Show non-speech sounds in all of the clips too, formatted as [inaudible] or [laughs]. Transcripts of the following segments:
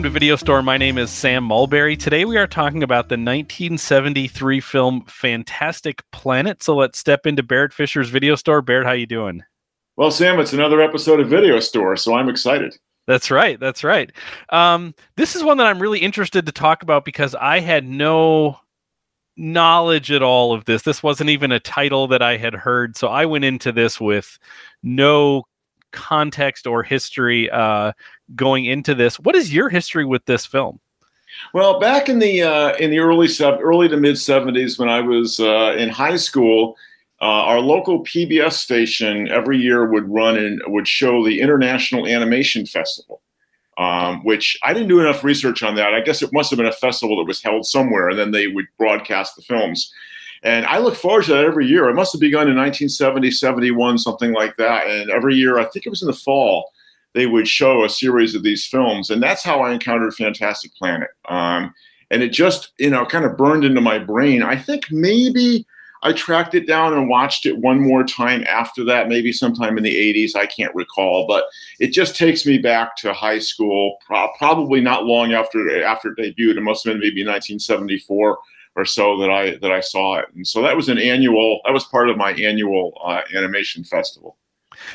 Welcome to Video Store. My name is Sam Mulberry. Today we are talking about the 1973 film Fantastic Planet. So let's step into Barrett Fisher's Video Store. Barrett, how you doing? Well, Sam, it's another episode of Video Store, so I'm excited. That's right. That's right. Um, this is one that I'm really interested to talk about because I had no knowledge at all of this. This wasn't even a title that I had heard. So I went into this with no context or history uh, going into this. What is your history with this film? Well, back in the uh, in the early early to mid '70s, when I was uh, in high school, uh, our local PBS station every year would run and would show the International Animation Festival, um, which I didn't do enough research on that. I guess it must have been a festival that was held somewhere, and then they would broadcast the films. And I look forward to that every year. It must have begun in 1970, 71, something like that. And every year, I think it was in the fall, they would show a series of these films. And that's how I encountered Fantastic Planet. Um, and it just, you know, kind of burned into my brain. I think maybe I tracked it down and watched it one more time after that, maybe sometime in the 80s. I can't recall, but it just takes me back to high school, pro- probably not long after after it debuted. It must have been maybe 1974 or so that I that I saw it, and so that was an annual. That was part of my annual uh, animation festival.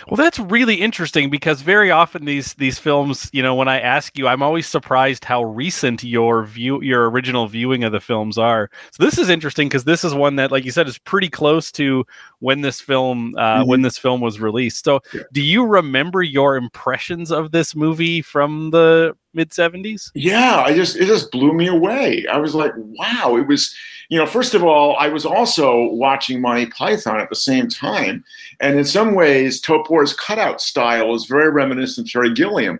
Well, that's really interesting because very often these these films, you know, when I ask you, I'm always surprised how recent your view your original viewing of the films are. So this is interesting because this is one that, like you said, is pretty close to when this film uh, mm-hmm. when this film was released. So, yeah. do you remember your impressions of this movie from the mid 70s? Yeah, I just it just blew me away. I was like, wow, it was you know, first of all, I was also watching Monty Python at the same time. And in some ways, Topor's cutout style is very reminiscent of Terry Gilliam.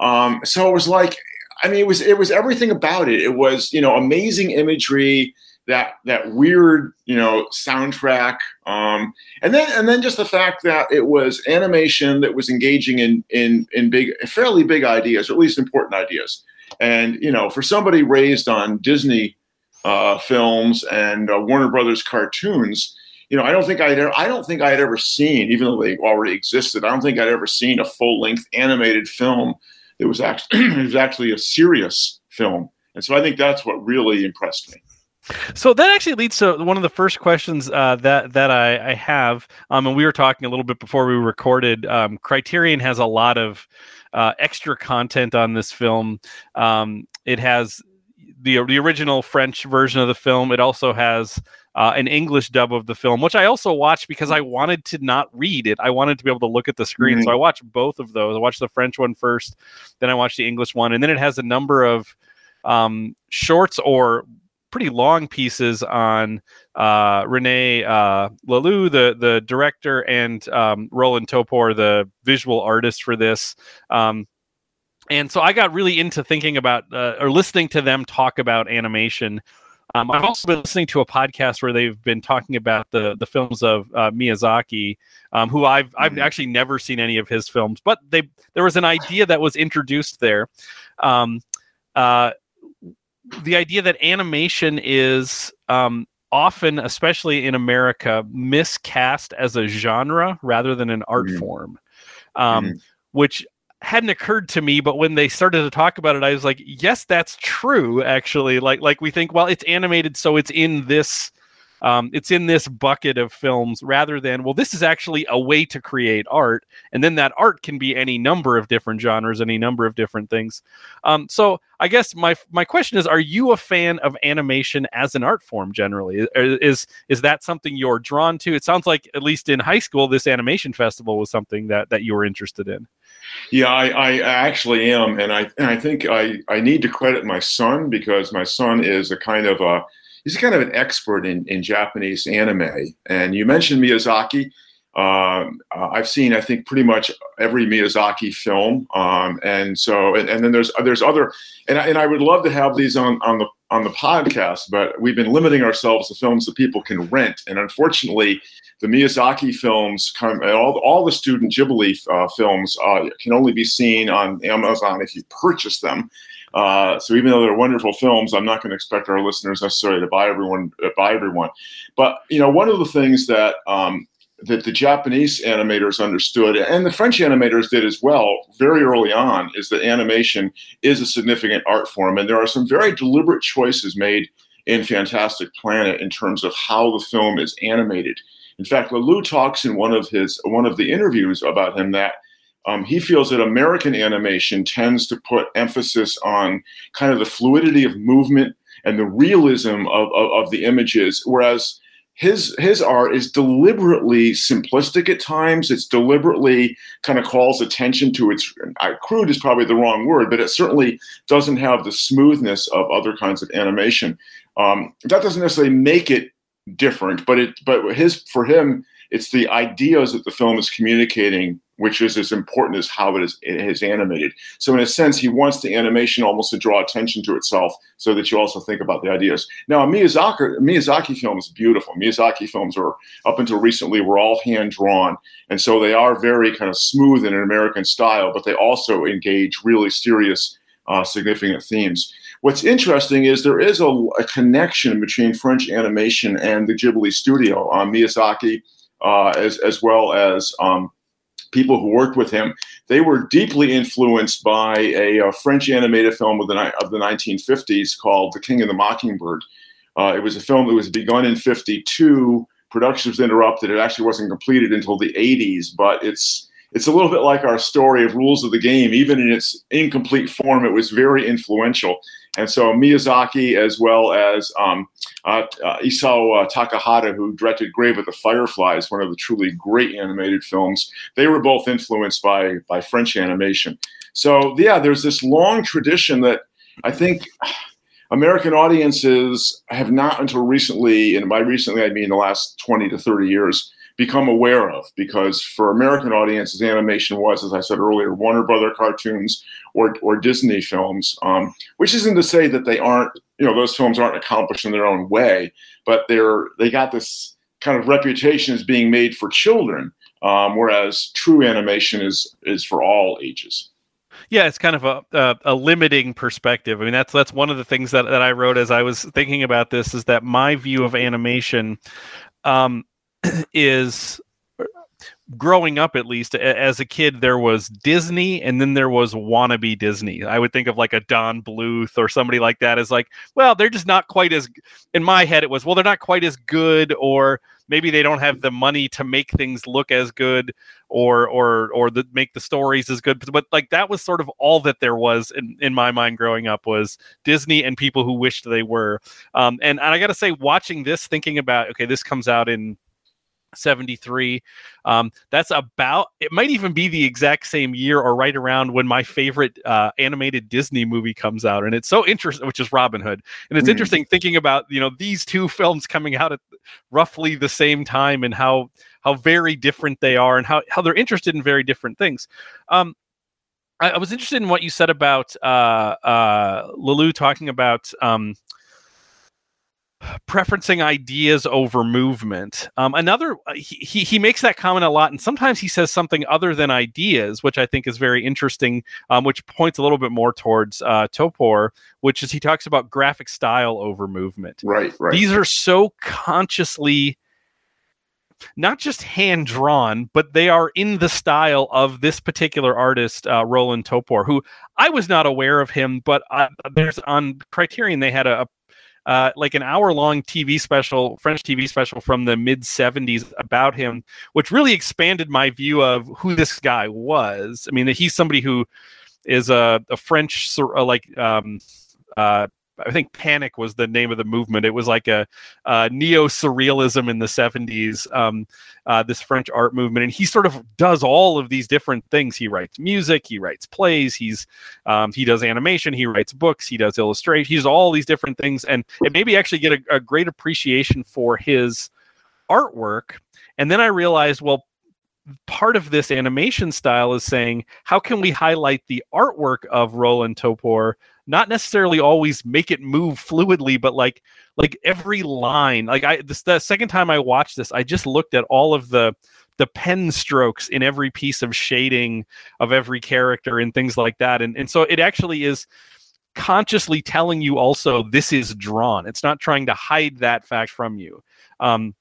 Um, so it was like, I mean, it was it was everything about it. It was, you know, amazing imagery, that that weird, you know, soundtrack. Um, and then and then just the fact that it was animation that was engaging in in in big fairly big ideas, or at least important ideas. And you know, for somebody raised on Disney uh, films and uh, Warner Brothers cartoons. You know, I don't think ever, I don't think I had ever seen, even though they already existed, I don't think I'd ever seen a full length animated film that was actually it [clears throat] was actually a serious film. And so I think that's what really impressed me. So that actually leads to one of the first questions uh, that that I, I have, um, and we were talking a little bit before we recorded. Um, Criterion has a lot of uh, extra content on this film. Um, it has the the original French version of the film. It also has uh, an English dub of the film, which I also watched because I wanted to not read it. I wanted to be able to look at the screen. Mm-hmm. So I watched both of those. I watched the French one first, then I watched the English one, and then it has a number of um, shorts or pretty long pieces on uh, Rene uh, Laloux, the the director, and um, Roland Topor, the visual artist for this. Um, and so I got really into thinking about uh, or listening to them talk about animation. Um, I've also been listening to a podcast where they've been talking about the the films of uh, Miyazaki, um, who I've I've mm-hmm. actually never seen any of his films, but they there was an idea that was introduced there. Um, uh, the idea that animation is um, often, especially in America, miscast as a genre rather than an art mm-hmm. form, um, mm-hmm. which hadn't occurred to me but when they started to talk about it i was like yes that's true actually like like we think well it's animated so it's in this um, it's in this bucket of films rather than well this is actually a way to create art and then that art can be any number of different genres any number of different things. Um, so i guess my my question is are you a fan of animation as an art form generally? Is is that something you're drawn to? It sounds like at least in high school this animation festival was something that that you were interested in. Yeah, I, I actually am, and I and I think I, I need to credit my son because my son is a kind of a he's kind of an expert in, in Japanese anime. And you mentioned Miyazaki. Um, uh, I've seen I think pretty much every Miyazaki film, um, and so and, and, then there's there's other and I, and I would love to have these on on the on the podcast, but we've been limiting ourselves to films that people can rent, and unfortunately, the Miyazaki films, come, all, all the Studio Ghibli uh, films uh, can only be seen on Amazon if you purchase them. Uh, so even though they're wonderful films, I'm not going to expect our listeners necessarily to buy everyone, uh, buy everyone. But you know, one of the things that um, that the Japanese animators understood, and the French animators did as well, very early on, is that animation is a significant art form, and there are some very deliberate choices made in Fantastic Planet in terms of how the film is animated. In fact, Laloux talks in one of his one of the interviews about him that um, he feels that American animation tends to put emphasis on kind of the fluidity of movement and the realism of, of, of the images, whereas his his art is deliberately simplistic at times. It's deliberately kind of calls attention to its uh, crude is probably the wrong word, but it certainly doesn't have the smoothness of other kinds of animation. Um, that doesn't necessarily make it different, but it but his for him it's the ideas that the film is communicating which is as important as how it is, it is animated. So in a sense, he wants the animation almost to draw attention to itself so that you also think about the ideas. Now, Miyazaki, Miyazaki film is beautiful. Miyazaki films are, up until recently, were all hand-drawn. And so they are very kind of smooth in an American style, but they also engage really serious, uh, significant themes. What's interesting is there is a, a, connection between French animation and the Ghibli studio. Um, Miyazaki, uh, as, as well as um, people who worked with him, they were deeply influenced by a, a French animated film of the, of the 1950s called The King of the Mockingbird. Uh, it was a film that was begun in 52. Production was interrupted. It actually wasn't completed until the 80s, but it's it's a little bit like our story of Rules of the Game. Even in its incomplete form, it was very influential. And so Miyazaki, as well as um, uh, uh, Isao uh, Takahata, who directed Grave of the Fireflies, one of the truly great animated films, they were both influenced by by French animation. So yeah, there's this long tradition that I think American audiences have not until recently, and by recently I mean the last 20 to 30 years, become aware of because for American audiences, animation was, as I said earlier, Warner Brother cartoons or, or Disney films, um, which isn't to say that they aren't, you know, those films aren't accomplished in their own way, but they're, they got this kind of reputation as being made for children, um, whereas true animation is, is for all ages. Yeah it's kind of a, a, a limiting perspective. I mean that's that's one of the things that, that i wrote as i was thinking about this is that my view of animation um, [clears throat] is growing up at least as a kid there was disney and then there was wannabe disney. I would think of like a don bluth or somebody like that as like well they're just not quite as in my head it was well they're not quite as good or maybe they don't have the money to make things look as good or or or the, make the stories as good. But like that was sort of all that there was in, in my mind growing up was disney and people who wished they were. Um, and, and i gotta say watching this thinking about okay this comes out in 73. Um, that's about, it might even be the exact same year or right around when my favorite uh, animated Disney movie comes out. And it's so interesting, which is Robin Hood. And it's mm. interesting thinking about, you know, these two [laughs] films coming out at roughly the same time and how, how very different they are and how, how they're interested in very different things. Um, I, I was interested in what you said about uh, uh, Laloux talking about um, preferencing ideas over movement. Um, another, uh, he, he makes that comment a lot, and sometimes he says something other than ideas, which I think is very interesting, um, which points a little bit more towards uh, Topor, which is he talks about graphic style over movement. Right, right. These are so consciously not just hand drawn, but they are in the style of this particular artist, uh, Roland Topor, who I was not aware of him, but uh, there's on Criterion they had a, uh, like an hour long TV special, French TV special from the mid 70s about him, which really expanded my view of who this guy was. I mean, he's somebody who is a, a French, uh, like, um, uh, I think Panic was the name of the movement. It was like a, a neo surrealism in the 70s, um, uh, this French art movement. And he sort of does all of these different things. He writes music, he writes plays, he's um, he does animation, he writes books, he does illustration, he does all these different things. And it made me actually get a, a great appreciation for his artwork. And then I realized, well, part of this animation style is saying how can we highlight the artwork of Roland Topor not necessarily always make it move fluidly, but like like every line. Like I this the second time I watched this, I just looked at all of the the pen strokes in every piece of shading of every character and things like that. And and so it actually is consciously telling you also this is drawn. It's not trying to hide that fact from you. Um,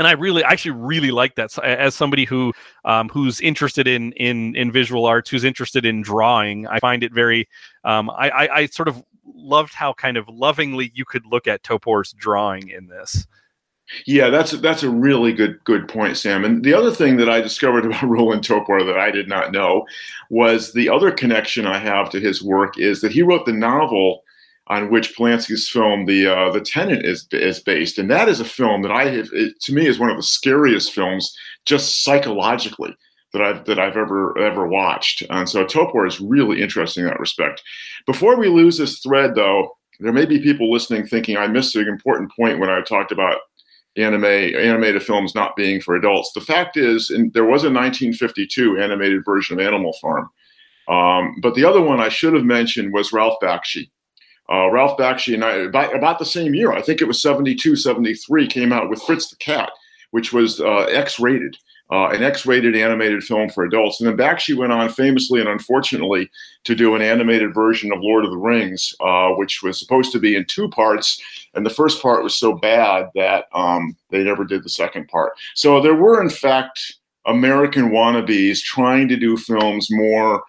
and I really, I actually really like that as somebody who, um, who's interested in in in visual arts, who's interested in drawing. I find it very, um, I, I, I sort of loved how kind of lovingly you could look at Topor's drawing in this. Yeah, that's that's a really good good point, Sam. And the other thing that I discovered [laughs] about Roland Topor that I did not know was the other connection I have to his work is that he wrote the novel on which Polanski's film, the uh, the Tenant, is is based, and that is a film that I have, it, to me, is one of the scariest films, just psychologically, that I've that I've ever ever watched. And so Topor is really interesting in that respect. Before we lose this thread, though, there may be people listening thinking I missed an important point when I talked about anime animated films not being for adults. The fact is, there was a 1952 animated version of Animal Farm. Um, but the other one I should have mentioned was Ralph Bakshi. Uh, Ralph Bakshi and I, about, about the same year, I think it was 72, 73, came out with Fritz the Cat, which was uh, X rated, uh, an X rated animated film for adults. And then Bakshi went on famously and unfortunately to do an animated version of Lord of the Rings, uh, which was supposed to be in two parts. And the first part was so bad that um, they never did the second part. So there were, in fact, American wannabes trying to do films more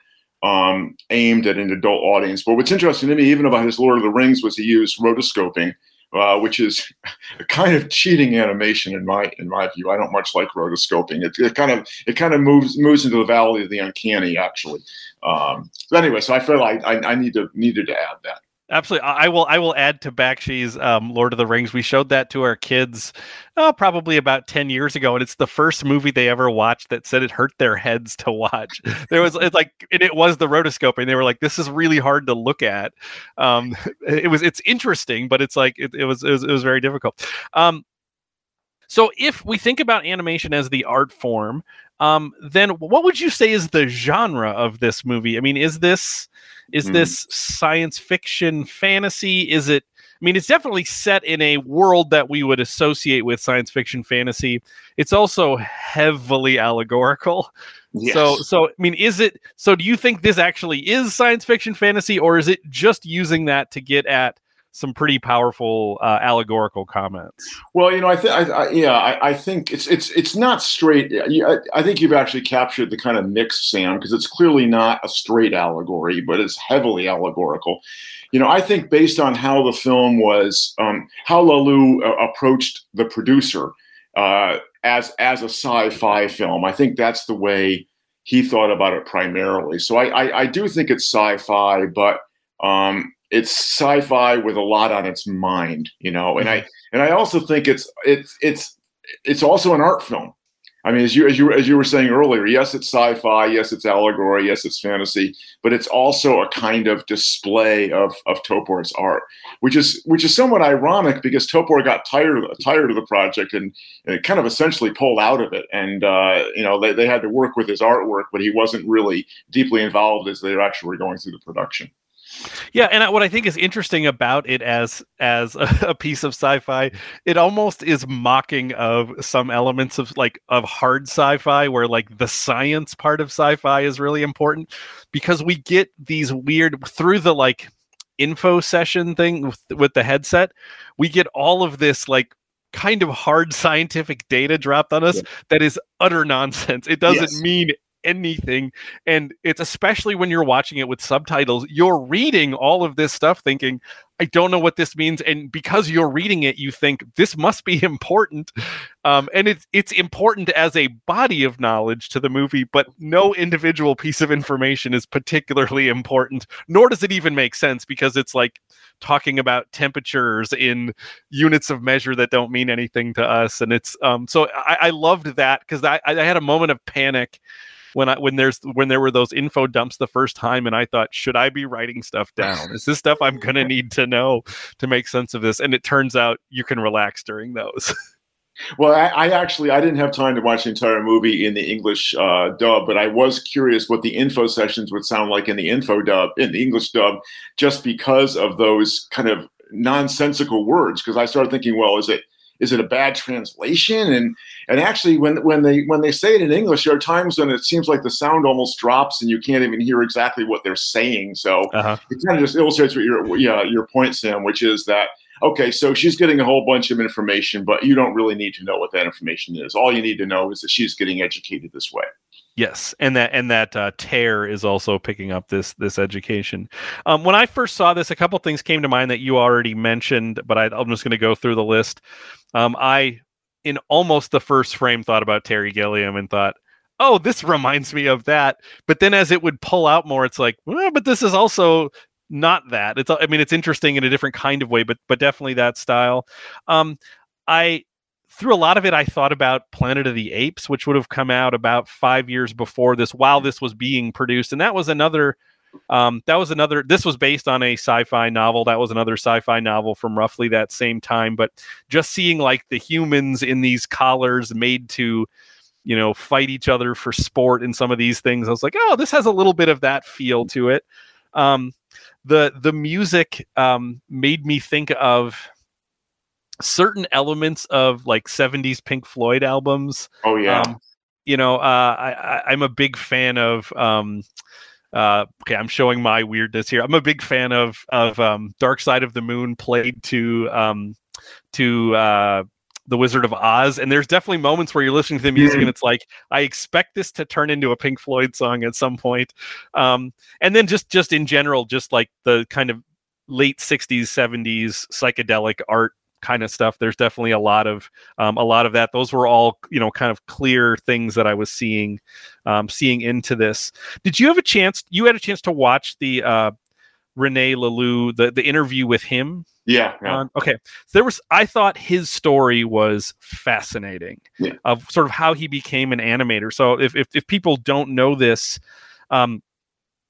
um, aimed at an adult audience. But what's interesting to me, even about his Lord of the Rings, was he used rotoscoping, uh, which is [laughs] a kind of cheating animation in my in my view. I don't much like rotoscoping. It, it kind of it kind of moves moves into the valley of the uncanny, actually. Um, but anyway, so I feel like I, I need to needed to add that. Absolutely, I will. I will add to Bakshi's um, Lord of the Rings. We showed that to our kids, oh, probably about ten years ago, and it's the first movie they ever watched that said it hurt their heads to watch. [laughs] There was, it's like, and it was the rotoscope, and They were like, "This is really hard to look at." Um, [laughs] it was, it's interesting, but it's like it, it, was, it was, it was very difficult. Um, so, if we think about animation as the art form, um, then what would you say is the genre of this movie? I mean, is this is mm. this science fiction fantasy? Is it? I mean, it's definitely set in a world that we would associate with science fiction fantasy. It's also heavily allegorical. Yes. So, so I mean, is it? So, do you think this actually is science fiction fantasy, or is it just using that to get at some pretty powerful uh, allegorical comments. Well, you know, I think, yeah, I, I, think it's it's it's not straight. I, I, think you've actually captured the kind of mix, Sam, because it's clearly not a straight allegory, but it's heavily allegorical. You know, I think based on how the film was, um, how Laloux uh, approached the producer uh, as as a sci-fi film, I think that's the way he thought about it primarily. So I I, I do think it's sci-fi, but um, it's sci-fi with a lot on its mind, you know. And I mm-hmm. and I also think it's it's it's it's also an art film. I mean, as you as you as you were saying earlier, yes, it's sci-fi, yes, it's allegory, yes, it's fantasy, but it's also a kind of display of of Topor's art, which is which is somewhat ironic because Topor got tired of, tired of the project and, and kind of essentially pulled out of it, and uh, you know they, they had to work with his artwork, but he wasn't really deeply involved as they actually were going through the production. Yeah, and what I think is interesting about it as as [laughs] a, piece of sci-fi, it almost is mocking of some elements of like of hard sci-fi where like the science part of sci-fi is really important because we get these weird through the like info session thing with, with the headset, we get all of this like kind of hard [laughs] scientific data dropped on us yeah. that is utter nonsense. It doesn't yes. mean anything. And it's especially when you're watching it with subtitles, you're reading all of this stuff thinking, I don't know what this means. And because you're reading it, you think this must be [laughs] important. Um, and it's it's important as a body of knowledge to the movie, but no individual piece of information is particularly important, nor does it even make sense because it's like talking about temperatures in units of measure that don't mean anything to us. And it's um so I, I loved that because I, I had a moment of panic when I when there's when there were those info dumps the first time, and I thought, should I be writing stuff [laughs] down? Is this stuff I'm gonna need to know to make sense of this? And it turns out you can relax during those. [laughs] Well, I, I, actually I didn't have time to watch the entire movie in the English uh, dub, but I was curious what the info sessions would sound like in the info dub, in the English dub, just because of those kind of nonsensical words. Because I started thinking, well, is it is it a bad translation? And and actually, when when they when they say it in English, there are times when it seems like the sound almost drops and you can't even hear exactly what they're saying. So uh-huh. it kind of just illustrates what your yeah your point, Sam, which is that okay, so she's getting a whole bunch of information, but you don't really need to know what that information is. All you need to know is that she's getting educated this way. Yes, and that and that uh, Terr is also picking up this this education. Um, when I first saw this, a couple things came to mind that you already mentioned, but I, am just going to go through the list. Um, I, in almost the first frame, thought about Terry Gilliam and thought, "Oh, this [laughs] reminds me of that." But then, as it would pull out more, it's like, well, "But this is also not that." It's I mean, it's interesting in a different kind of way, but but definitely that style. Um, I through a lot of it, I thought about Planet of the Apes, which would have come out about five years before this, while this was being produced, and that was another. Um, that was another. This was based on a sci-fi novel. That was another sci-fi novel from roughly that same time. But just seeing like the humans in these collars made to, you know, fight each other for sport in some of these things, I was like, oh, this has a little bit of that feel to it. Um, the the music um, made me think of certain elements of like 70s Pink Floyd albums. Oh yeah. Um, you know, uh, I, I am a big fan of um, uh, okay, I'm showing my weirdness here. I'm a big fan of of um, Dark Side of the Moon played to um, to uh, the Wizard of Oz, and there's definitely moments where you're listening to the music mm-hmm. and it's like I expect this to turn into a Pink Floyd song at some point. Um, and then just just in general, just like the kind of late 60s 70s psychedelic art kind of stuff. There's definitely a lot of um, a lot of that. Those were all you know kind of clear things that I was seeing um, seeing into this. Did you have a chance? You had a chance to watch the uh, Rene Laloux the the interview with him. Yeah. yeah. okay. There was. I thought his story was fascinating yeah. of sort of how he became an animator. So if if, if people don't know this. Um,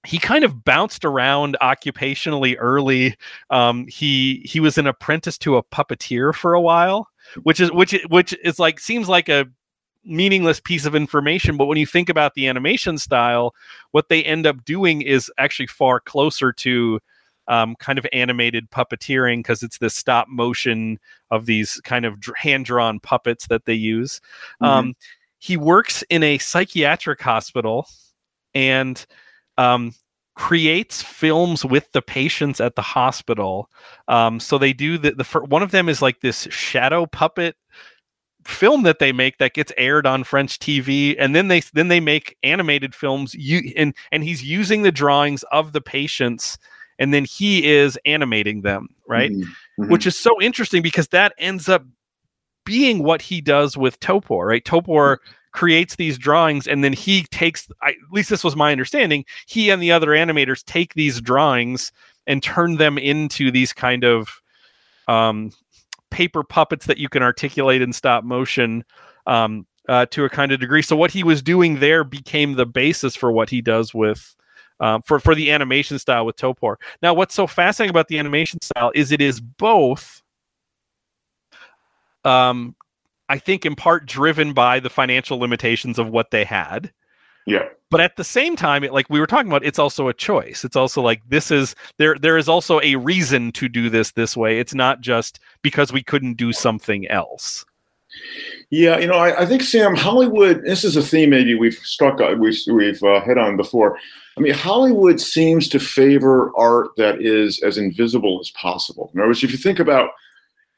he kind of bounced around occupationally early. Um, he he was an apprentice to a puppeteer for a while, which is which which is like seems like a meaningless piece of information but when you think about the animation style what they end up doing is actually far closer to um, kind of animated puppeteering because it's this stop motion of these kind of hand drawn puppets that they use. Mm-hmm. Um, he works in a psychiatric hospital and um, creates films with the patients at the hospital. Um, so they do the, the one of them is like this shadow puppet film that they make that gets aired on French TV, and then they then they make animated films. You and and he's using the drawings of the patients, and then he is animating them, right? Mm-hmm. Mm-hmm. Which is so interesting because that ends up being what he does with Topor, right? Topor creates these drawings and then he takes I, at least this was my understanding he and the other animators take these drawings and turn them into these kind of um, paper puppets that you can articulate in stop motion um, uh, to a kind of degree so what he was doing there became the basis for what he does with um, for for the animation style with Topor. Now, what's so fascinating about the animation style is it is both um, I think in part driven by the financial limitations of what they had. Yeah. But at the same time, it, like we were talking about, it's also a choice. It's also like this is there. There is also a reason to do this this way. It's not just because we couldn't do something else. Yeah, you know, I, I think Sam Hollywood. This is a theme maybe we've struck, uh, we've we've uh, hit on before. I mean, Hollywood seems to favor art that is as invisible as possible. In other words, if you think about,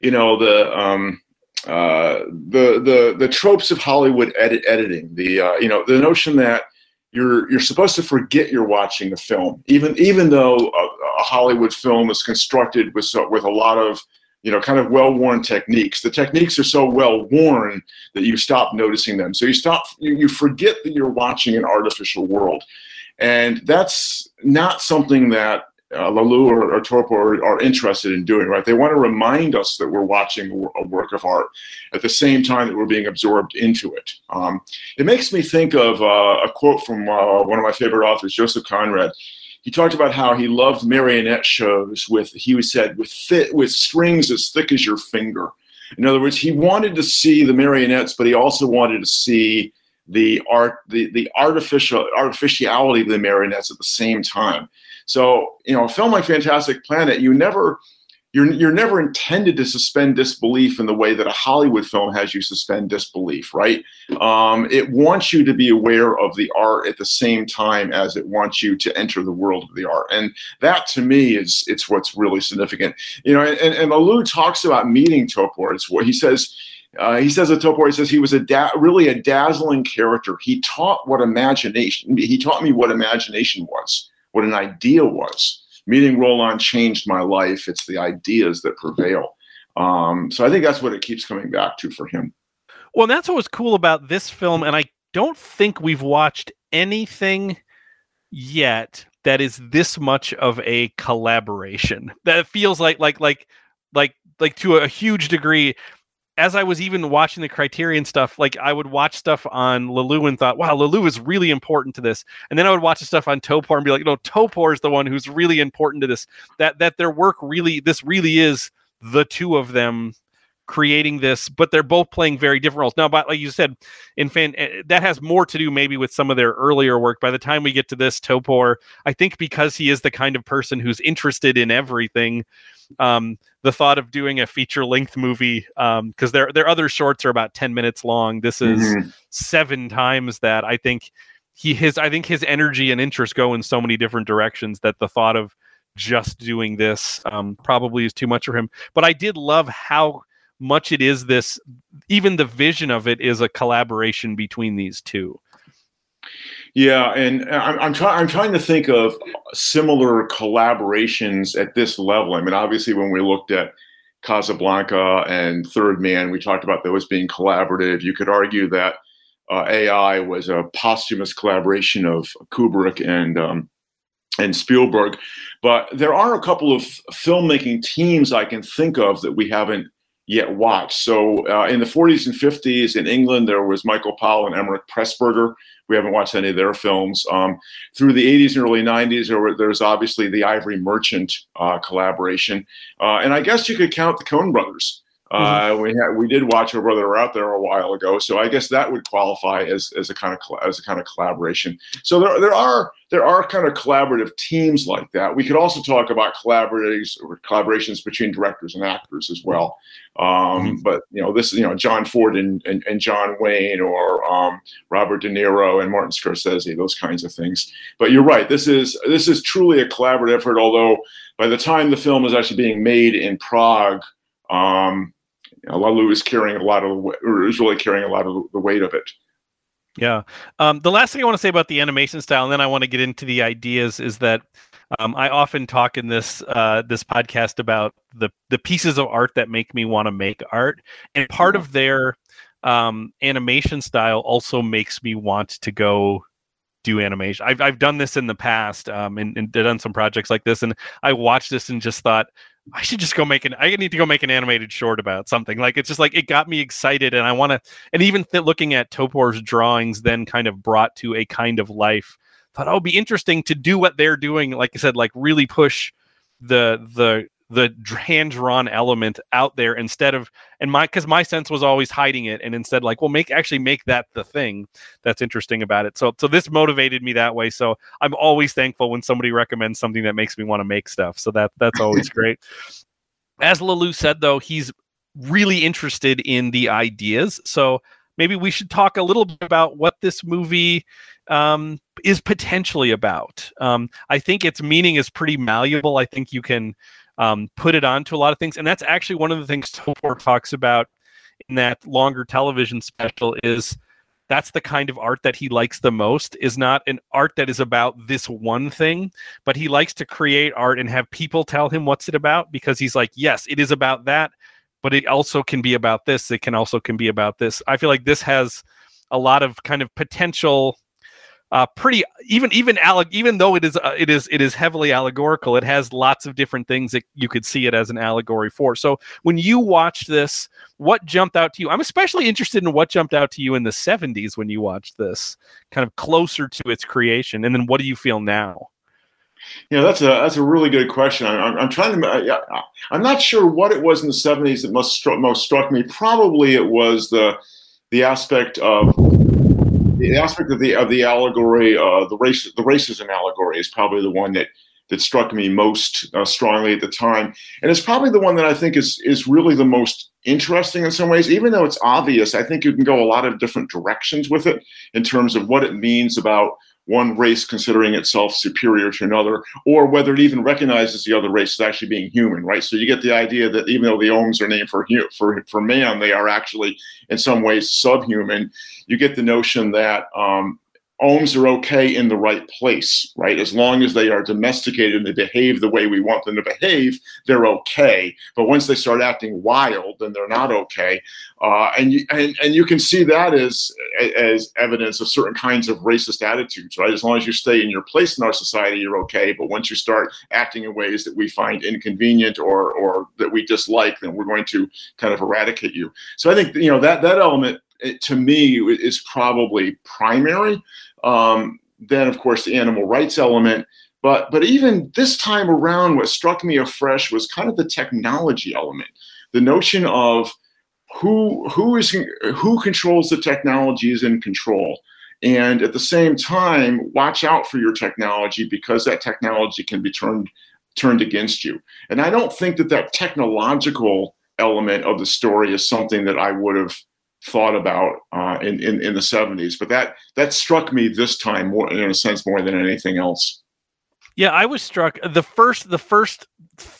you know, the um, uh, the the the tropes of Hollywood edit, editing, the uh, you know the notion that you're you're supposed to forget you're watching a film, even even though a, a Hollywood film is constructed with so, with a lot of you know kind of well-worn techniques. The techniques are so well-worn that you stop noticing them. So you stop you, you forget that you're watching an artificial world, and that's not something that uh, or, or Topor are, are, interested in doing, right? They want to remind us that we're watching a work of art at the same time that we're being absorbed into it. Um, it makes me think of uh, a quote from uh, one of my favorite authors, Joseph Conrad. He talked about how he loved marionette shows with, he said, with, fit, with strings as thick as your finger. In other words, he wanted to see the marionettes, but he also wanted to see the art, the, the artificial artificiality of the marionettes at the same time. So, you know, a film like Fantastic Planet, you never you're you're never intended to suspend disbelief in the way that a Hollywood film has you suspend disbelief, right? Um, it wants you to be aware of the art at the same time as it wants you to enter the world of the art, and that to me is it's what's really significant. You know, and, and Laloux talks about meeting Topor. It's what he says. Uh, he says of Topor, he says he was a da- really a dazzling character. He taught what imagination. He taught me what imagination was, what an idea was meeting Roland changed my life. It's the ideas that prevail. Um, so I think that's what it keeps coming back to for him. Well, that's what was cool about this film, and I don't think we've watched anything yet that is this much of a collaboration. That feels like like like like like to a huge degree as I was even watching the Criterion stuff, like I would watch stuff on Laloux and thought, wow, Laloux is really important to this. And then I would watch the stuff on Topor and be like, no, Topor is the one who's really important to this. That that their work really, this really is the two of them creating this, but they're both playing very different roles. Now, but like you said, in fan, eh, that has more to do maybe with some of their earlier work. By the time we get to this, Topor, I think because he is the kind of person who's interested in everything, um, the thought of doing a feature length movie because um, their their other shorts are about ten minutes long. This is mm-hmm. seven times that. I think he his I think his energy and interest go in so many different directions that the thought of just doing this um, probably is too much for him. But I did love how much it is this even the vision of it is a collaboration between these two. Yeah and i'm, I'm trying i'm trying to think of similar collaborations at this level. I mean obviously when we looked at casablanca and third man we talked about those being collaborative. You could argue that uh, ai was a posthumous collaboration of kubrick and um, and Spielberg, but there are a couple of filmmaking teams I can think of that we haven't yet watched. So uh, in the 40s and 50s in England, there was Michael Powell and Emeric Pressburger. We haven't watched any of their films. Um, through the 80s and early 90s, there were, there's obviously the Ivory Merchant uh, collaboration. Uh, and I guess you could count the Coen brothers. Mm-hmm. Uh, we had, we did watch our brother out there a while ago, so I guess that would qualify as, as a kind of as a kind of collaboration. So there, there are there are kind of collaborative teams like that. We could also talk about collaborations or collaborations between directors and actors as well. Um, mm-hmm. But you know, this is you know John Ford and, and, and John Wayne or um, Robert De Niro and Martin Scorsese, those kinds of things. But you're right. This is this is truly a collaborative effort. Although by the time the film is actually being made in Prague. Um, Laloux is carrying a lot of, or is really carrying a lot of the weight of it. Yeah. Um, the last thing I want to say about the animation style, and then I want to get into the ideas, is that um, I often talk in this uh, this podcast about the the pieces of art that make me want to make art, and part of their um, animation style also makes me want to go do animation. I've I've done this in the past, um, and, and done some projects like this, and I watched this and just thought, I should just go make an. I need to go make an animated short about something. Like it's just like it got me excited, and I want to. And even th- looking at Topor's drawings, then kind of brought to a kind of life. Thought oh, it'd be interesting to do what they're doing. Like I said, like really push the the the hand drawn element out there instead of and my because my sense was always hiding it and instead like well make actually make that the thing that's interesting about it. So so this motivated me that way. So i'm always thankful when somebody recommends something that makes me want to make stuff. So that that's always [laughs] great. As Laloux said though he's really interested in the ideas. So maybe we should talk a little bit about what this movie um, is potentially about. Um, I think its meaning is pretty malleable. I think you can um, put it onto a lot of things. And that's actually one of the things Topor talks about in that longer television special is that's the kind of art that he likes the most is not an art that is about this one thing but he likes to create art and have people tell him what's it about because he's like yes it is about that but it also can be about this it can also can be about this. I feel like this has a lot of kind of potential uh, pretty even even alleg- even though it is uh, it is it is heavily allegorical it has lots of different things that you could see it as an allegory for. So when you watched this what jumped out to you? I'm especially interested in what jumped out to you in the 70s when you watched this kind of closer to its creation and then what do you feel now yeah, that's a that's a really good question. I'm, I'm trying to. I, I'm not sure what it was in the '70s that most struck, most struck me. Probably it was the the aspect of the aspect of the of the allegory, uh, the race, the racism allegory is probably the one that that struck me most uh, strongly at the time, and it's probably the one that I think is is really the most interesting in some ways. Even though it's obvious, I think you can go a lot of different directions with it in terms of what it means about one race considering itself superior to another, or whether it even recognizes the other race as actually being human, right? So you get the idea that even though the Ohms are named for for for man, they are actually in some ways subhuman. You get the notion that um, ohms are okay in the right place, right? As long as they are domesticated and they behave the way we want them to behave, they're okay. But once they start acting wild, then they're not okay. Uh, and, you, and and you can see that as as evidence of certain kinds of racist attitudes, right? As long as you stay in your place in our society, you're okay. But once you start acting in ways that we find inconvenient or or that we dislike, then we're going to kind of eradicate you. So I think you know that that element it, to me is probably primary. Um, then, of course, the animal rights element. But but even this time around, what struck me afresh was kind of the technology element, the notion of who who is who controls the technology is in control and at the same time watch out for your technology because that technology can be turned turned against you and i don't think that that technological element of the story is something that i would have thought about uh, in, in, in the 70s. But that that struck me this time more in a sense more than anything else. Yeah, I was struck. The first the first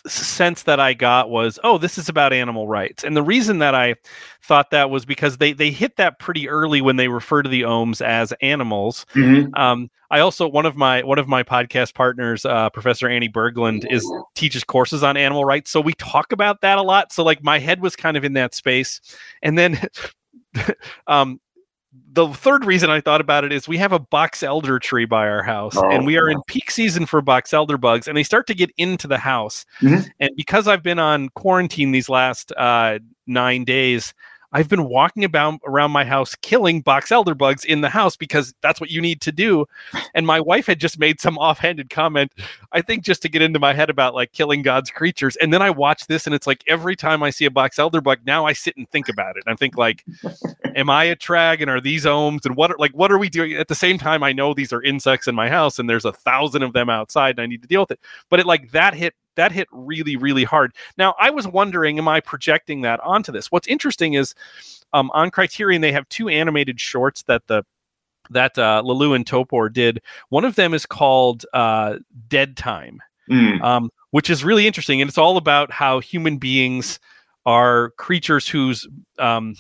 sense that I got was, oh, this is about animal rights. And the reason that I thought that was because they they hit that pretty early when they refer to the ohms as animals. Mm-hmm. Um, I also one of my one of my podcast partners, uh, Professor Annie Berglund, is teaches courses on animal rights. So we talk about that a lot. So like my head was kind of in that space, and then [laughs] [laughs] um, the third reason I thought about it is we have a box elder tree by our house, oh, and we are in peak season for box elder bugs, and they start to get into the house. Mm-hmm. And because I've been on quarantine these last uh, nine days, I've been walking about around my house killing box elder bugs in the house because that's what you need to do. And my wife had just made some [laughs] offhanded comment, I think just to get into my head about like killing God's creatures. And then I watch this and it's like every time I see a box elder bug, now I sit and think about it. And I think like, [laughs] am I a trag and are these ohms and what are like what are we doing? At the same time, I know these are insects in my house and there's a thousand of them outside and I need to deal with it. But it like that hit that hit really really hard now i was wondering am i projecting that onto this what's interesting is um, on criterion they have two animated shorts that the that uh, Laloux and Topor did. One of them is called uh, Dead Time, mm. um, which is really interesting, and it's all about how human beings are creatures whose um,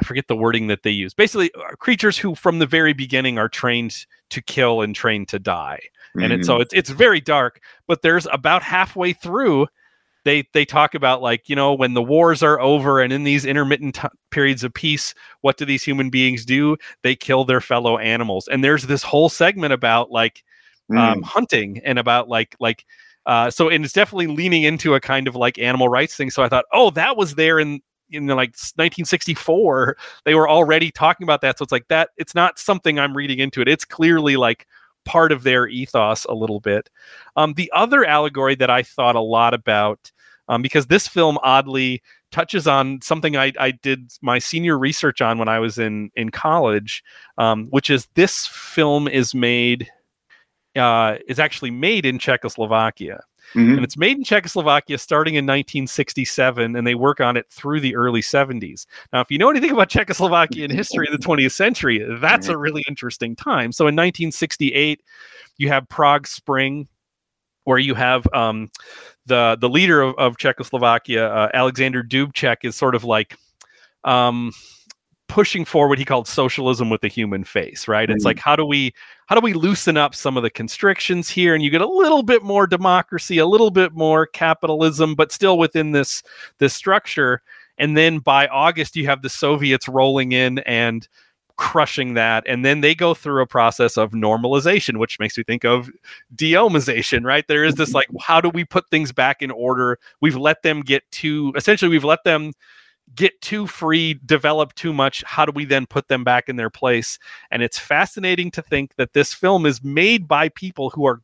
I forget the wording that they use. Basically, uh, creatures who from the very beginning are trained to kill and trained to die mm-hmm. and it's so it's it's very dark. But there's about halfway through, they they talk about like you know when the wars are over and in these intermittent t- periods of peace, what do these human beings do? They kill their fellow animals, and there's this whole segment about like mm. um, hunting and about like like. Uh, so and it's definitely leaning into a kind of like animal rights thing. So I thought, oh, that was there in in like 1964 they were already talking about that so it's like that it's not something i'm reading into it it's clearly like part of their ethos a little bit. Um, the other allegory that I thought a lot about, um, because this film oddly touches on something I, I, did my senior research on when I was in in college, um, which is this film is made uh, is actually made in Czechoslovakia. Mm-hmm. And it's made in Czechoslovakia starting in 1967, and they work on it through the early 70s. Now, if you know anything about [laughs] Czechoslovakian history in the 20th century, that's a really interesting time. So in 1968, you have Prague Spring, where you have um, the the leader of, of Czechoslovakia, uh, Alexander Dubček, is sort of like um, pushing forward what he called socialism with a human face right? Mm-hmm. it's like how do we how do we loosen up some of the constrictions here? And you get a little bit more democracy a little bit more capitalism but still within this this structure. And then by august you have the soviets rolling in and crushing that. And then they go through a process of normalization which makes me think of deomization right? There is this [laughs] like how do we put things back in order? We've let them get too essentially we've let them get too free, develop too much. How do we then put them back in their place? And it's fascinating to think that this film is made by people who are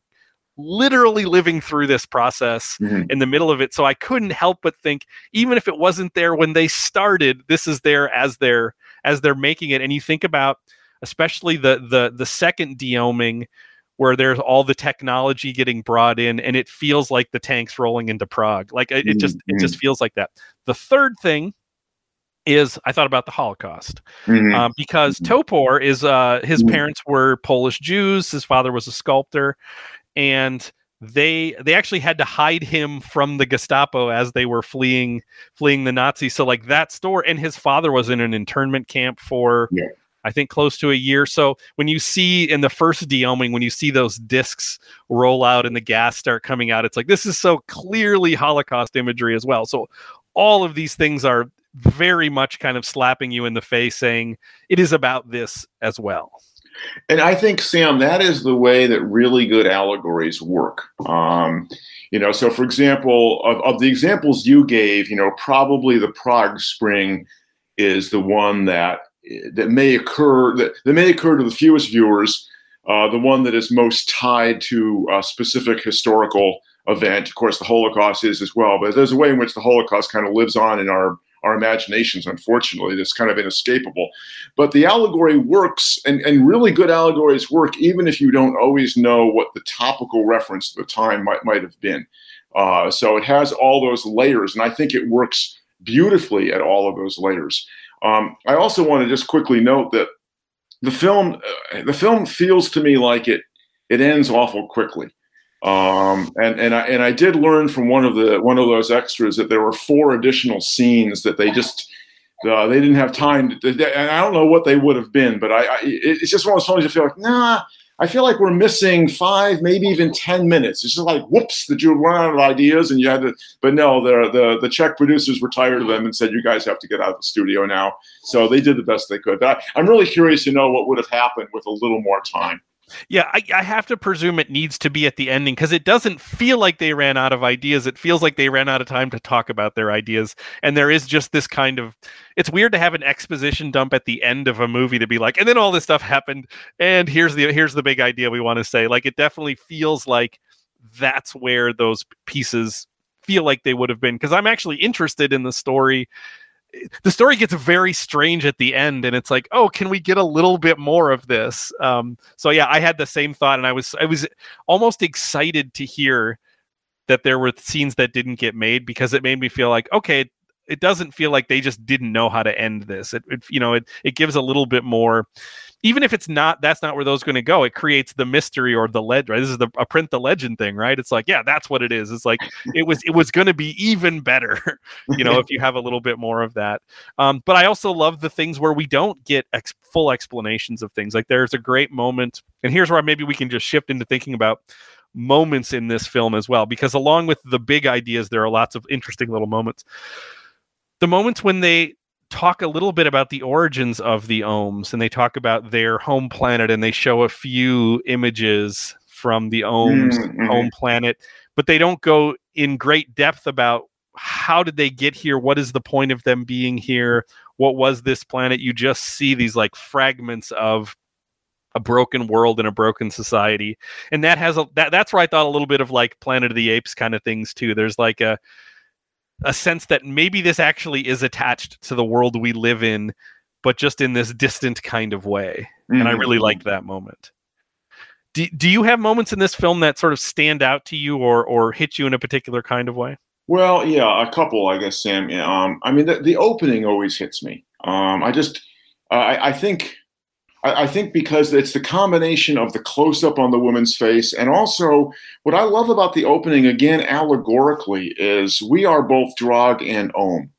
literally living through this process mm-hmm. in the middle of it. So I couldn't help but think, even if it wasn't there when they started, this is there as they're as they're making it. And you think about especially the the the second deoming where there's all the technology getting brought in and it feels like the tanks rolling into Prague. Like it, it just mm-hmm. it just feels like that. The third thing is I thought about the Holocaust mm-hmm. um, because mm-hmm. Topor is uh, his mm-hmm. parents were Polish Jews. His father was a sculptor, and they they actually had to hide him from the Gestapo as they were fleeing fleeing the Nazis. So like that store, and his father was in an internment camp for. Yeah. I think close to a year. So when you see in the first deoming, when you see those discs roll out and the gas start coming out, it's like this is so clearly Holocaust imagery as well. So all of these things are very much kind of slapping you in the face, saying it is about this as well. And I think, Sam, that is the way that really good allegories work. Um, you know, so for example, of, of the examples you gave, you know, probably the Prague Spring is the one that that may occur that, that may occur to the fewest viewers. Uh, the one that is most tied to a specific historical event. Of course, the Holocaust is as well, but there's a way in which the Holocaust kind of lives on in our our imaginations, unfortunately. That's kind of inescapable. But the allegory works, and, and really good allegories work, even if you don't always know what the topical reference at the time might, might have been. Uh, so it has all those layers, and I think it works beautifully at all of those layers. Um, I also want to just quickly note that the film, uh, the film feels to me like it it ends awful quickly. Um, and and I and I did learn from one of the one of those extras that there were four additional scenes that they just uh, they didn't have time. To, they, I don't know what they would have been, but I, I it's just one of those times you feel like nah. I feel like we're missing five, maybe even ten minutes. It's just like whoops that you run out of ideas and you had to. But no, the the the Czech producers were tired of them and said you guys have to get out of the studio now. So they did the best they could. But I, I'm really curious to know what would have happened with a little more time. Yeah, I, I, have to presume it needs to be at the ending because it doesn't feel like they ran out of ideas. It feels like they ran out of time to talk about their ideas. And there is just this kind of it's weird to have an exposition dump at the end of a movie to be like, and then all this stuff happened, and here's the here's the big idea we want to say. Like it definitely feels like that's where those pieces feel like they would have been. Because I'm actually interested in the story the story gets very strange at the end and it's like oh can we get a little bit more of this? Um, so yeah i had the same thought and i was i was almost excited to hear that there were scenes that didn't get made because it made me feel like okay it doesn't feel like they just didn't know how to end this. It, it you know it, it gives a little bit more even if it's not that's not where those going to go it creates the mystery or the legend right? This is the a print the legend thing right? It's like yeah that's what it is. It's like it was it was going to be even better [laughs] you know if you have a little bit more of that. Um, but i also love the things where we don't get ex- full explanations of things. Like there's a great moment and here's where maybe we can just shift into thinking about moments in this film as well because along with the big ideas there are lots of interesting little moments. The moments when they talk a little bit about the origins of the Oms and they talk about their home planet and they show a few images from the Oms mm-hmm. home planet, but they don't go in great depth about how did they get here? What is the point of them being here? What was this planet? You just see these like fragments of a broken world and a broken society. And that has a that that's where I thought a little bit of like Planet of the Apes kind of things too. There's like a a sense that maybe this actually is attached to the world we live in, but just in this distant kind of way. Mm-hmm. And I really like that moment. Do, do you have moments in this film that sort of stand out to you or or hit you in a particular kind of way? Well, yeah, a couple, I guess, Sam. Um, I mean, the, the opening always hits me. Um, I just, I, I think I, I think because it's the combination of the close up on the woman's face and also what I love about the opening, again, allegorically, is we are both Drog and Om.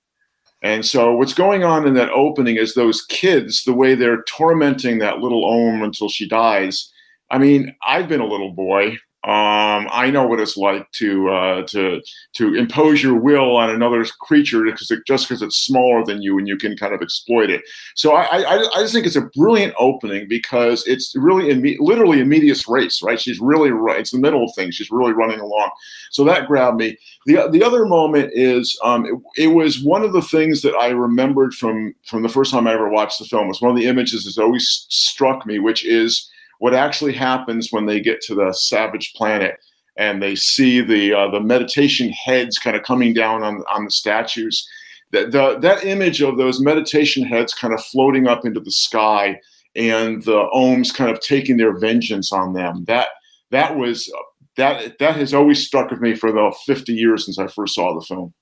And so what's going on in that opening is those kids, the way they're tormenting that little Om until she dies. I mean, I've been a little boy. Um, I know what it's like to uh, to to impose your will on another creature because it, just because it's smaller than you and you can kind of exploit it. So I, I, I just think it's a brilliant opening because it's really in literally a medias res, right? She's really. It's the middle of things. She's really running along. So that grabbed me. the The other moment is um, it, it was one of the things that I remembered from from the first time I ever watched the film. Was one of the images that always struck me, which is what actually happens when they get to the savage planet and they see the uh, the meditation heads kind of coming down on on the statues. That the, that image of those meditation heads kind of floating up into the sky and the oms kind of taking their vengeance on them. That that was that that has always stuck with me for the 50 years since I first saw the film.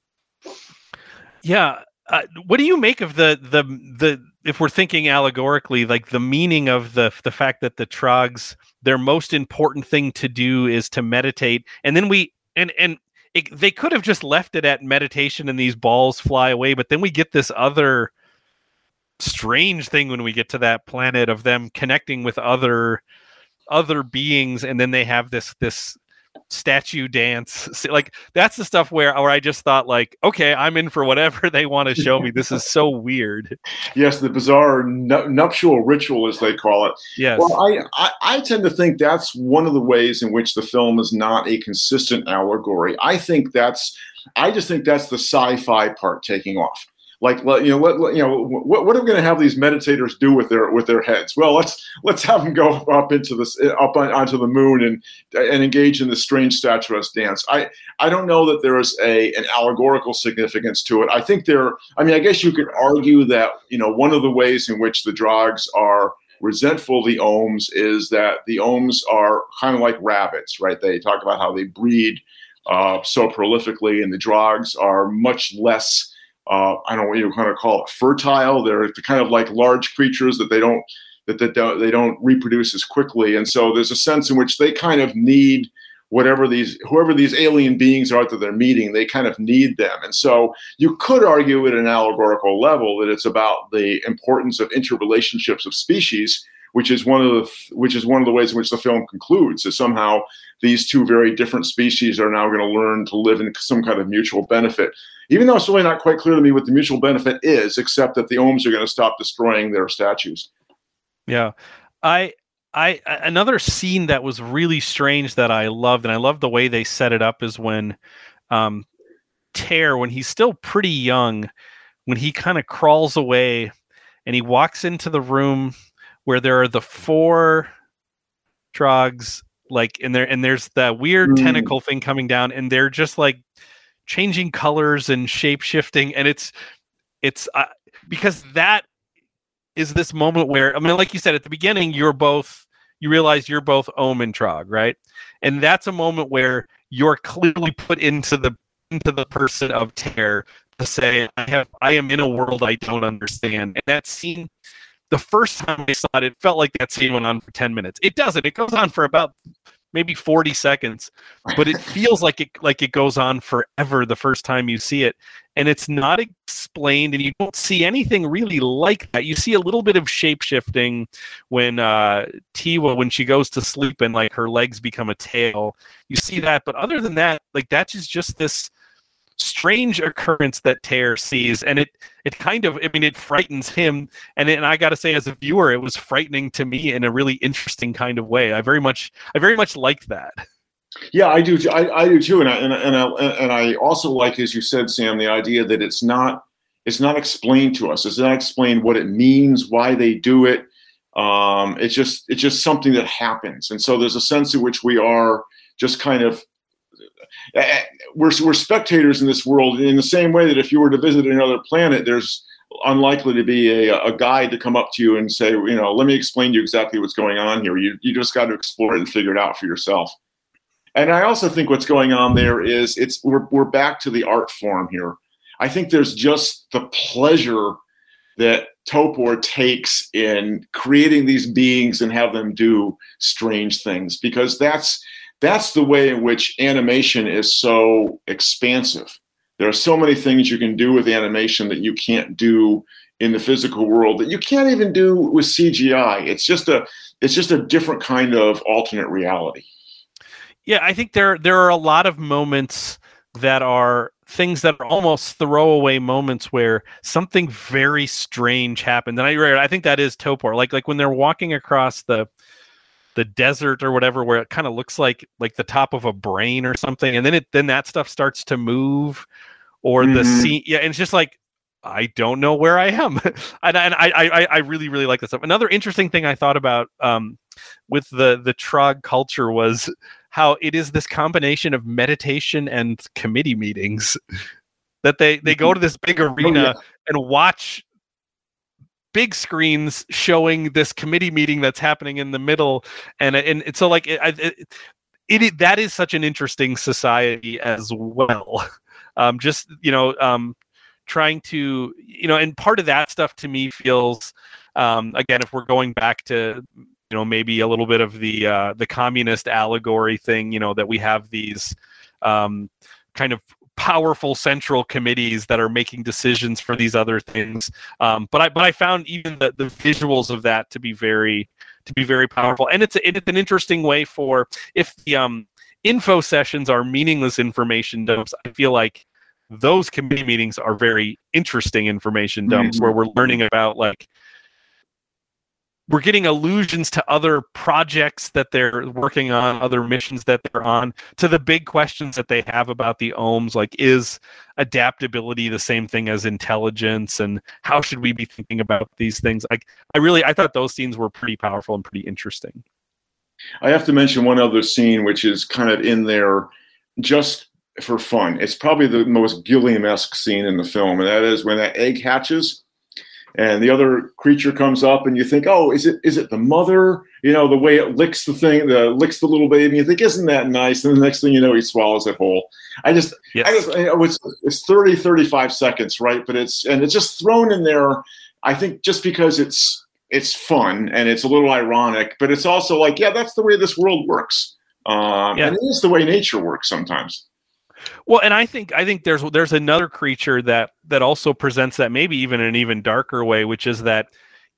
Yeah, uh, what do you make of the the the if we're thinking allegorically, like the meaning of the the fact that the Trogs, their most important thing to do is to meditate, and then we and and it, they could have just left it at meditation and these balls fly away, but then we get this other strange thing when we get to that planet of them connecting with other other beings and then they have this this statue dance. [laughs] Like that's the stuff where where i just thought like okay i'm in for whatever [laughs] they want to [laughs] show me. This is so weird. Yes the bizarre nuptial ritual as they call it. Yes. Well I, I i tend to think that's one of the ways in which the film is not a consistent allegory. I think that's i just think that's the sci-fi part taking off like you know let, you know what, what are we going to have these meditators do with their with their heads? Well let's let's have them go up into this up on, onto the moon and and engage in this strange statuesque dance. I i don't know that there is a an allegorical significance to it. I think there i mean i guess you could argue that you know one of the ways in which the Drogs are resentful the oms is that the oms are kind of like rabbits right? They talk about how they breed uh, so prolifically and the Drogs are much less uh, I don't know what you kind of call it, fertile. They're the kind of like large creatures that they don't that, that they don't reproduce as quickly, and so there's a sense in which they kind of need whatever these whoever these alien beings are that they're meeting they kind of need them and so you could argue at an allegorical level that it's about the importance of interrelationships of species which is one of the which is one of the ways in which the film concludes is somehow these two very different species are now going to learn to live in some kind of mutual benefit even though it's really not quite clear to me what the mutual benefit is, except that the Oms are going to stop destroying their statues. Yeah, I, I, another scene that was really strange that I loved, and I love the way they set it up, is when, um, Terr, when he's still pretty young, when he kind of crawls away, and he walks into the room where there are the four Trogs like and there and there's that weird mm. tentacle thing coming down and they're just like changing colors and shape shifting and it's it's uh, because that is this moment where i mean like you said at the beginning you're both you realize you're both om and trog right and that's a moment where you're clearly put into the into the person of Terr to say i have i am in a world i don't understand and that scene the first time i saw it it felt like that scene went on for 10 minutes. It doesn't. It goes on for about maybe 40 seconds but it [laughs] feels like it like it goes on forever the first time you see it. And it's not explained and you don't see anything really like that. You see a little bit of shape shifting when uh tiwa when she goes to sleep and like her legs become a tail. You see that but other than that like that's just just this strange occurrence that Terr sees, and it it kind of I mean it frightens him, and and I got to say as a viewer, it was frightening to me in a really interesting kind of way. I very much I very much liked that. Yeah, I do. I, I do too, and I, and and I, and I also like, as you said, Sam, the idea that it's not it's not explained to us. It's not explained what it means, why they do it. Um, it's just it's just something that happens, and so there's a sense in which we are just kind of we're, we're spectators in this world in the same way that if you were to visit another planet, there's unlikely to be a, a guide to come up to you and say, you know, let me explain to you exactly what's going on here. You, you just got to explore it and figure it out for yourself. And I also think what's going on there is it's we're, we're back to the art form here. I think there's just the pleasure that Topor takes in creating these beings and have them do strange things because that's that's the way in which animation is so expansive. There are so many things you can do with animation that you can't do in the physical world that you can't even do with CGI. It's just a it's just a different kind of alternate reality. Yeah, I think there there are a lot of moments that are things that are almost throwaway moments where something very strange happened. And I I think that is Topor. Like like when they're walking across the the desert or whatever where it kind of looks like like the top of a brain or something and then it then that stuff starts to move or mm-hmm. the scene yeah and it's just like I don't know where I am, [laughs] and, and I, I I really really like this stuff. Another interesting thing I thought about um, with the the Trog culture was how it is this combination of meditation and committee meetings that they they go mm-hmm. to this big arena oh, yeah. and watch big screens showing this committee meeting that's happening in the middle and and, so like it, it, it that is such an interesting society as well. [laughs] Um, just you know, um, trying to you know, and part of that stuff to me feels um, again, if we're going back to you know maybe a little bit of the uh, the communist allegory thing, you know, that we have these um, kind of powerful central committees that are making decisions for these other things. Um, but I but I found even the, the visuals of that to be very to be very powerful, and it's a, it's an interesting way for if the um, info sessions are meaningless information dumps. I feel like those committee meetings are very interesting information dumps mm-hmm. where we're learning about like we're getting allusions to other projects that they're working on, other missions that they're on, to the big questions that they have about the oms, like is adaptability the same thing as intelligence, and how should we be thinking about these things? Like, I really, I thought those scenes were pretty powerful and pretty interesting. I have to mention one other scene, which is kind of in there just for fun. It's probably the most Gilliam-esque scene in the film, and that is when that egg hatches and the other creature comes up and you think oh is it is it the mother? You know the way it licks the thing the licks the little baby you think isn't that nice? And the next thing you know he swallows it whole. I just yes. i just it's, it's 30 35 seconds right? But it's and it's just thrown in there i think just because it's it's fun and it's a little ironic but it's also like yeah that's the way this world works. Um, yeah. and it is the way nature works sometimes well, and I think I think there's there's another creature that that also presents that maybe even in an even darker way, which is that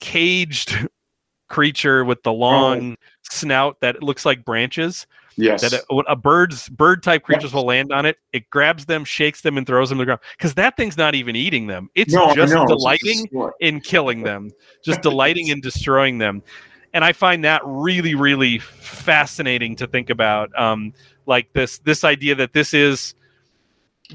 caged [laughs] creature with the long oh. snout that looks like branches. Yes. That uh, a, a bird's bird type creatures yes. will land on it. It grabs them, shakes them, and throws them to the ground. Because that thing's not even eating them. It's no, just delighting it's in killing them, just delighting in destroying them. And I find that really, really fascinating to think about. Um, like this this idea that this is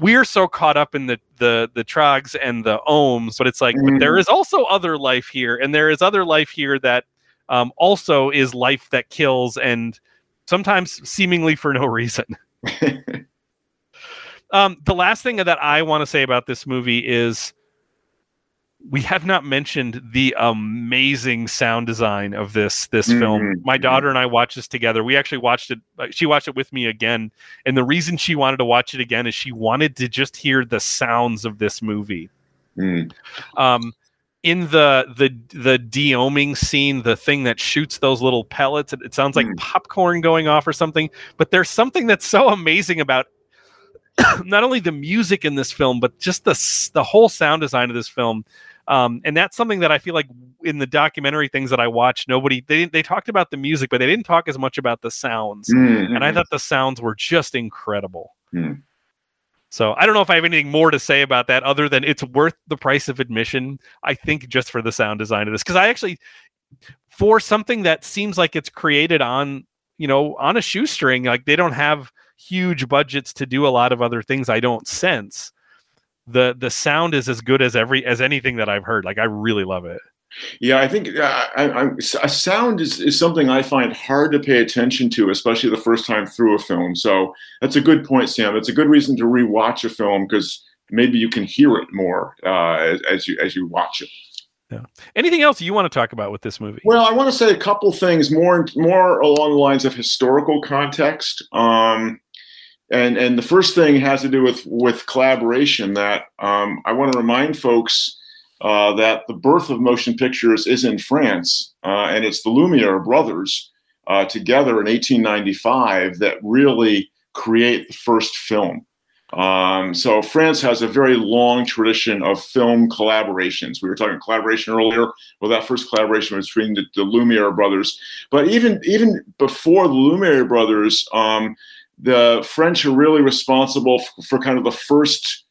we're so caught up in the the the trogs and the oms, but it's like mm. but there mm. also other life here, and there is other life here that um, also is life that kills, and sometimes seemingly for no [laughs] reason. [laughs] um, the last thing that I want to say about this movie is we have not mentioned the amazing sound design of this this mm-hmm. film. My mm-hmm. daughter and I watched this together. We actually watched it. Uh, she watched it with me again, and the reason she wanted to watch it again is she wanted to just hear the sounds of this movie. Mm. Um, in the the the deoming scene, the thing that shoots those little pellets, it, it sounds like mm. popcorn going off or something. But there's something that's so amazing about [coughs] not only the music in this film, but just the the whole sound design of this film. Um, and that's something that I feel like in the documentary things that I watched, nobody they they talked about the music, but they didn't talk as much about the sounds. Mm-hmm. And I thought the sounds were just incredible. Mm. So I don't know if I have anything more to say about that other than it's worth the price of admission. I think just for the sound design of this, because I actually for something that seems like it's created on you know on a shoestring, like they don't have huge budgets to do a lot of other things. I don't sense the the sound is as good as every as anything that I've heard. Like I really love it. Yeah, I think uh, I, I, a sound is, is something I find hard to pay attention to, especially the first time through a film. So that's a good point, Sam. It's a good reason to rewatch a film because maybe you can hear it more uh, as, as you as you watch it. Yeah. Anything else you want to talk about with this movie? Well, I want to say a couple things more more along the lines of historical context. Um, and and the first thing has to do with with collaboration. That um, I want to remind folks uh, that the birth of motion pictures is in France, uh, and it's the Lumiere brothers uh, together in 1895 that really create the first film. Um, so France has a very long tradition of film collaborations. We were talking collaboration earlier. Well, that first collaboration was between the, the Lumiere brothers, but even even before the Lumiere brothers, um, the French are really responsible for, for kind of the first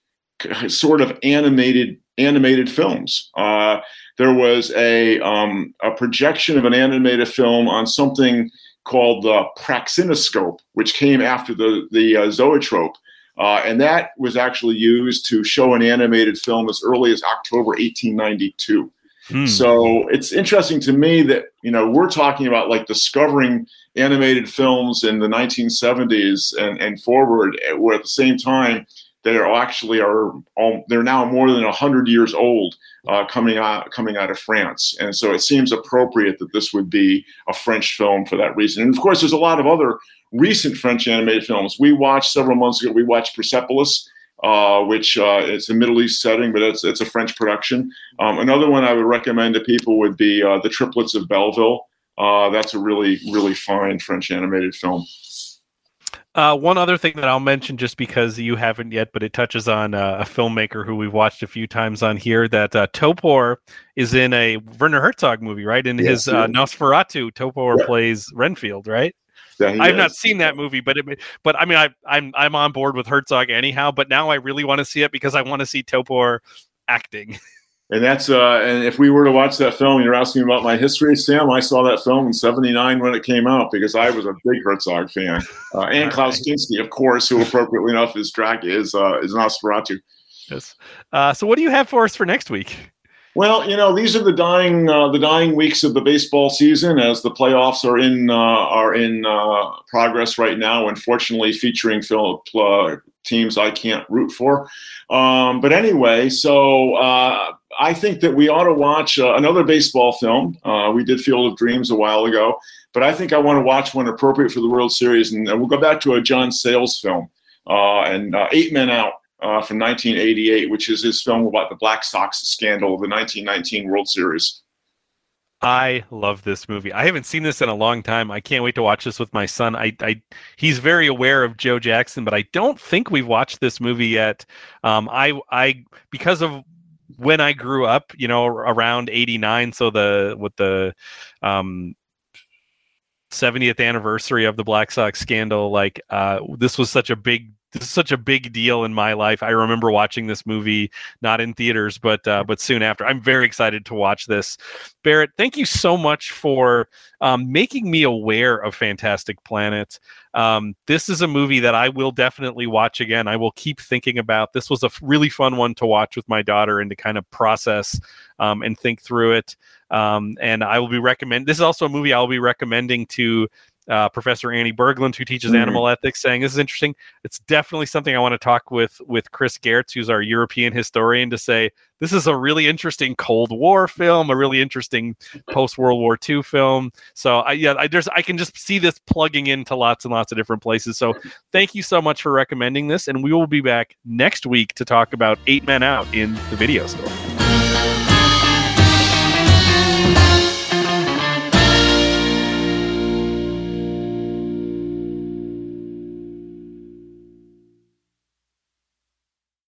sort of animated animated films. Uh, there was a um, a projection of an animated film on something called the praxinoscope, which came after the the uh, zoetrope, uh, and that was actually used to show an animated film as early as October 1892. Hmm. So it's interesting to me that you know we're talking about like discovering animated films in the 1970s and, and forward, eh, where at the same time they are actually are all, they're now more than 100 years old uh, coming out coming out of France, and so it seems appropriate that this would be a French film for that reason. And of course, there's a lot of other recent French animated films. We watched several months ago. We watched Persepolis, uh, which uh, it's a Middle East setting, but it's it's a French production. Um, another one I would recommend to people would be uh, The Triplets of Belleville. Uh, that's a really really fine French animated film. Uh, one other thing that I'll mention, just because you haven't yet, but it touches on uh, a filmmaker who we've watched a few times on here. That uh, Topor is in a Werner Herzog movie, right? In yes, his uh, Nosferatu, Topor yeah. plays Renfield, right? Yeah, I've is. not seen that movie, but it, but I mean, I, I'm I'm on board with Herzog anyhow. But now I really want to see it because I want to see Topor acting. [laughs] and that's uh, and if we were to watch that film, you're asking about my history, Sam. I saw that film in '79 when it came out because I was a big Herzog fan, uh, and Klaus right. Kinski, of course, who appropriately enough is Drac is uh, is Nosferatu. Yes. Uh, so, what do you have for us for next week? Well, you know, these are the dying uh, the dying weeks of the baseball season as the playoffs are in uh, are in uh, progress right now. Unfortunately, featuring Phil, uh, teams I can't root for. Um, but anyway, so uh, I think that we ought to watch uh, another baseball film. We did Field of Dreams a while ago, but I think I want to watch one appropriate for the World Series, and we'll go back to a John Sayles film and Eight Men Out. Uh, from 1988, which is his film about the Black Sox scandal the 1919 World Series. I love this movie. I haven't seen this in a long time. I can't wait to watch this with my son. I, I he's very aware of Joe Jackson, but I don't think we've watched this movie yet. Um, I, I because of when I grew up, you know, around '89. So the with the um, 70th anniversary of the Black Sox scandal, like uh, this was such a big this is such a big deal in my life. I remember watching this movie not in theaters, but uh, but soon after. I'm very excited to watch this. Barrett, thank you so much for um, making me aware of Fantastic Planet. Um, this is a movie that I will definitely watch again. I will keep thinking about. This was a really fun one to watch with my daughter and to kind of process um, and think through it. Um, and I will be recommend. This is also a movie I'll be recommending to uh, Professor Annie Berglund, who teaches mm-hmm. animal ethics, saying this is interesting. It's definitely something I want to talk with with Chris Gertz, who's our European historian, to say this is a really interesting Cold War film, a really interesting post World War II film. So I yeah, I just I can just see this plugging into lots and lots of different places. So thank you so much for recommending this, and we will be back next week to talk about Eight Men Out in the video store.